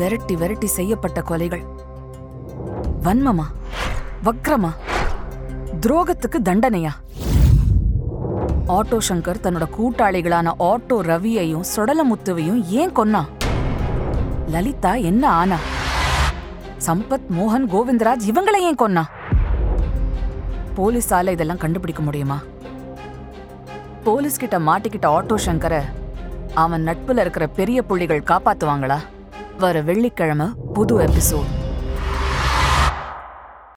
விரட்டி விரட்டி செய்யப்பட்ட கொலைகள். வன்மமா? வக்ரமா? துரோகத்துக்கு தண்டனையா? ஆட்டோ சங்கர் தன்னோட கூட்டாளிகளான ஆட்டோ ரவியையும் சுடலமுத்துவையும் ஏன் கொன்னா? லலிதா என்ன ஆனா? சம்பத் மோகன் கோவிந்தராஜ் இவங்களை ஏன் கொன்னா? போலீஸால இதெல்லாம் கண்டுபிடிக்க முடியுமா? போலீஸ் கிட்ட மாட்டிக்கிட்ட ஆட்டோ சங்கரை அவன் நட்புல இருக்கிற பெரிய புள்ளிகள் காப்பாத்துவாங்களா? வர வெள்ளிக்கிழமை புது எபிசோட்.